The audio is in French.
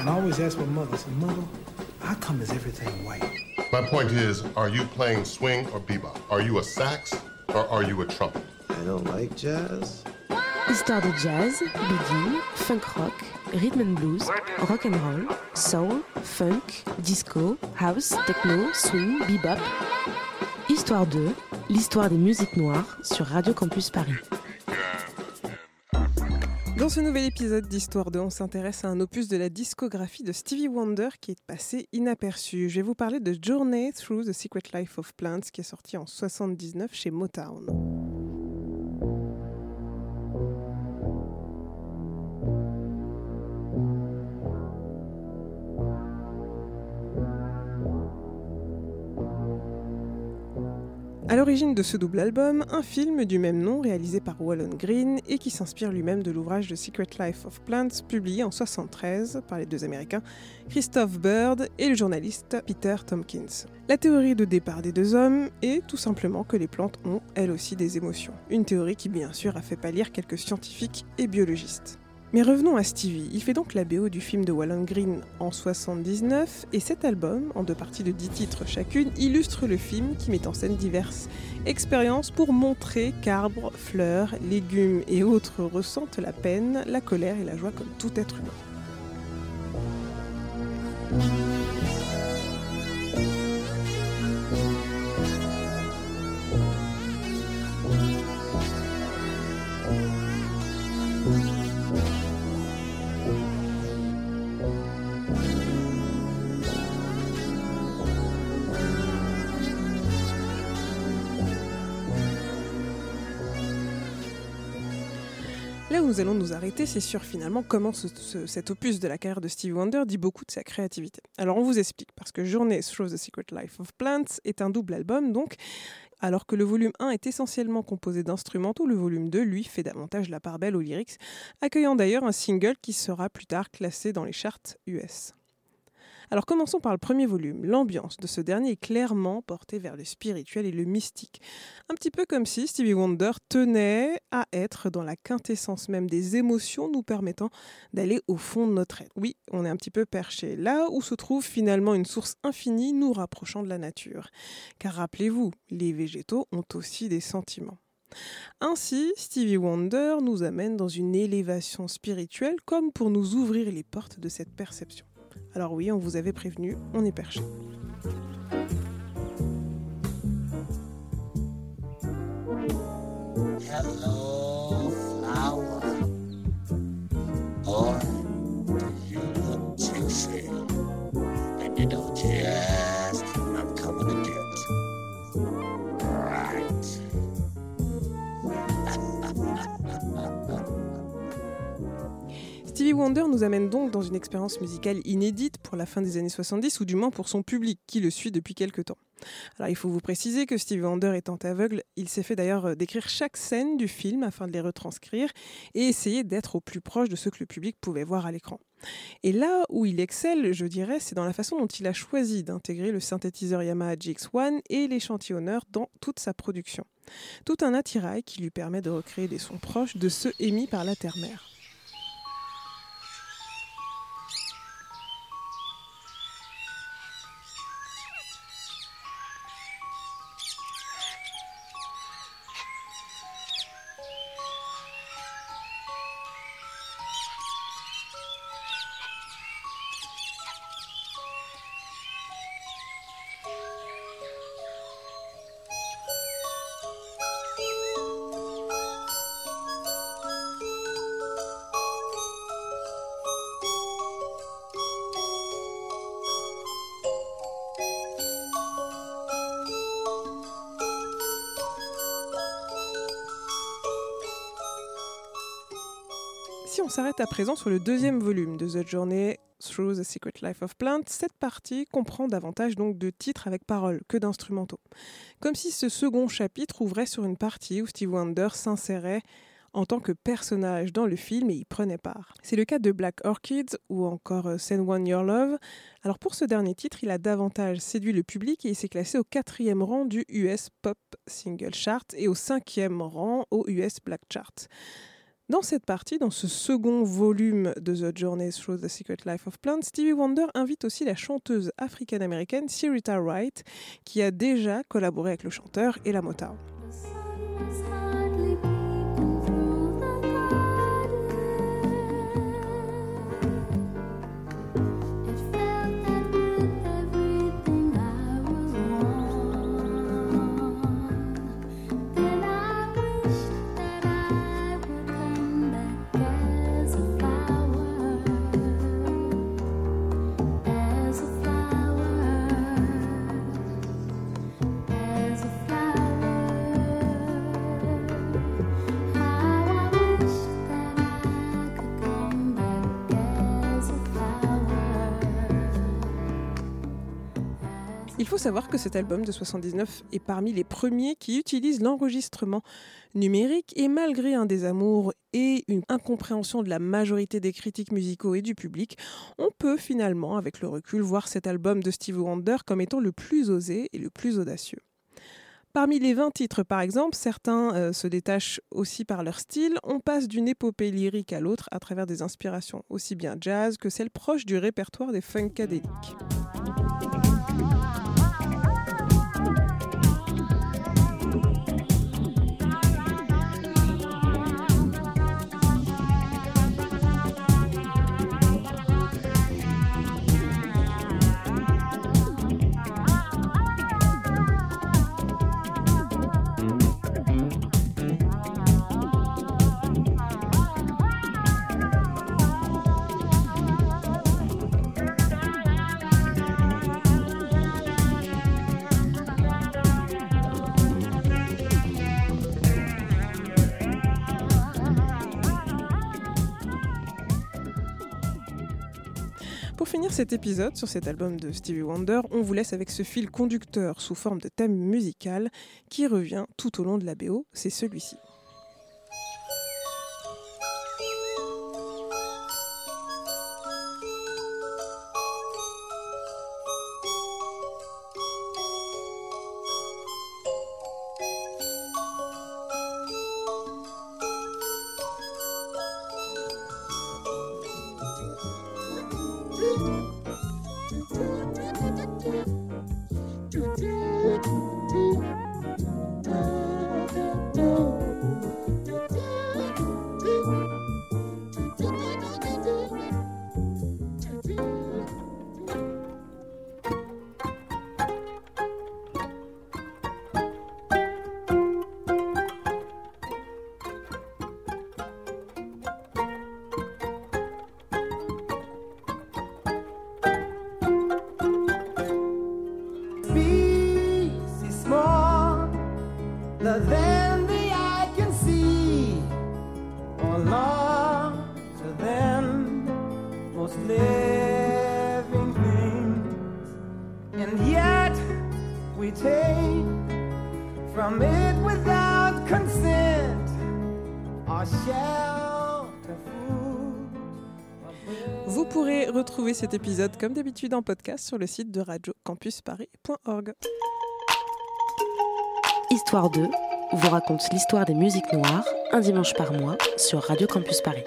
And I always ask my mother, I said, Mother, how come is everything white? My point is, are you playing swing or bebop? Are you a sax or are you a trumpet? I don't like jazz. Histoire de jazz, boogie, funk rock, rhythm and blues, rock and roll, soul, funk, disco, house, techno, swing, bebop. Histoire 2, l'histoire des musiques noires sur Radio Campus Paris. Dans ce nouvel épisode d'Histoire 2, on s'intéresse à un opus de la discographie de Stevie Wonder qui est passé inaperçu. Je vais vous parler de Journey Through the Secret Life of Plants qui est sorti en 79 chez Motown. À l'origine de ce double album, un film du même nom réalisé par Wallon Green et qui s'inspire lui-même de l'ouvrage The Secret Life of Plants publié en 73 par les deux Américains Christophe Bird et le journaliste Peter Tompkins. La théorie de départ des deux hommes est tout simplement que les plantes ont elles aussi des émotions. Une théorie qui bien sûr a fait pâlir quelques scientifiques et biologistes. Mais revenons à Stevie. Il fait donc la BO du film de Wallen Green en 79 et cet album, en deux parties de 10 titres chacune, illustre le film qui met en scène diverses expériences pour montrer qu'arbres, fleurs, légumes et autres ressentent la peine, la colère et la joie comme tout être humain. Là où nous allons nous arrêter, c'est sur finalement comment ce- ce- cet opus de la carrière de Stevie Wonder dit beaucoup de sa créativité. Alors on vous explique, parce que Journey Through the Secret Life of Plants est un double album, donc, alors que le volume 1 est essentiellement composé d'instrumentaux, le volume 2, lui, fait davantage la part belle aux lyrics, accueillant d'ailleurs un single qui sera plus tard classé dans les charts US. Alors commençons par le premier volume. L'ambiance de ce dernier est clairement portée vers le spirituel et le mystique. Un petit peu comme si Stevie Wonder tenait à être dans la quintessence même des émotions nous permettant d'aller au fond de notre être. Oui, on est un petit peu perché, là où se trouve finalement une source infinie nous rapprochant de la nature. Car rappelez-vous, les végétaux ont aussi des sentiments. Ainsi, Stevie Wonder nous amène dans une élévation spirituelle comme pour nous ouvrir les portes de cette perception. Alors oui, on vous avait prévenu, on est perché. Wonder nous amène donc dans une expérience musicale inédite pour la fin des années 70, ou du moins pour son public qui le suit depuis quelque temps. Alors il faut vous préciser que Stevie Wonder étant aveugle, il s'est fait d'ailleurs euh, décrire chaque scène du film afin de les retranscrire et essayer d'être au plus proche de ce que le public pouvait voir à l'écran. Et là où il excelle, je dirais, c'est dans la façon dont il a choisi d'intégrer le synthétiseur Yamaha GX1 et l'échantillonneur dans toute sa production. Tout un attirail qui lui permet de recréer des sons proches de ceux émis par la Terre-Mère. On s'arrête à présent sur le deuxième volume de The Journey Through the Secret Life of Plants, cette partie comprend davantage donc de titres avec paroles que d'instrumentaux. Comme si ce second chapitre ouvrait sur une partie où Steve Wonder s'insérait en tant que personnage dans le film et y prenait part. C'est le cas de Black Orchids ou encore euh, Send One Your Love. Alors pour ce dernier titre, il a davantage séduit le public et il s'est classé au quatrième rang du US Pop Single Chart et au cinquième rang au US Black Chart. Dans cette partie, dans ce second volume de The Journey Through the Secret Life of Plants, Stevie Wonder invite aussi la chanteuse africaine-américaine Syreeta Wright, qui a déjà collaboré avec le chanteur et la Motown. Faut savoir que cet album de 79 est parmi les premiers qui utilisent l'enregistrement numérique et malgré un désamour et une incompréhension de la majorité des critiques musicaux et du public, on peut finalement, avec le recul, voir cet album de Stevie Wonder comme étant le plus osé et le plus audacieux. Parmi les 20 titres, par exemple, certains euh, se détachent aussi par leur style. On passe d'une épopée lyrique à l'autre à travers des inspirations aussi bien jazz que celles proches du répertoire des funkadéliques. Finir cet épisode sur cet album de Stevie Wonder, on vous laisse avec ce fil conducteur sous forme de thème musical qui revient tout au long de la BO, c'est celui-ci. Most living things, and yet we take from it without consent our shelter, food. Vous pourrez retrouver cet épisode comme d'habitude en podcast sur le site de radiocampusparis.org. Histoire 2 vous raconte l'histoire des musiques noires un dimanche par mois sur Radio Campus Paris.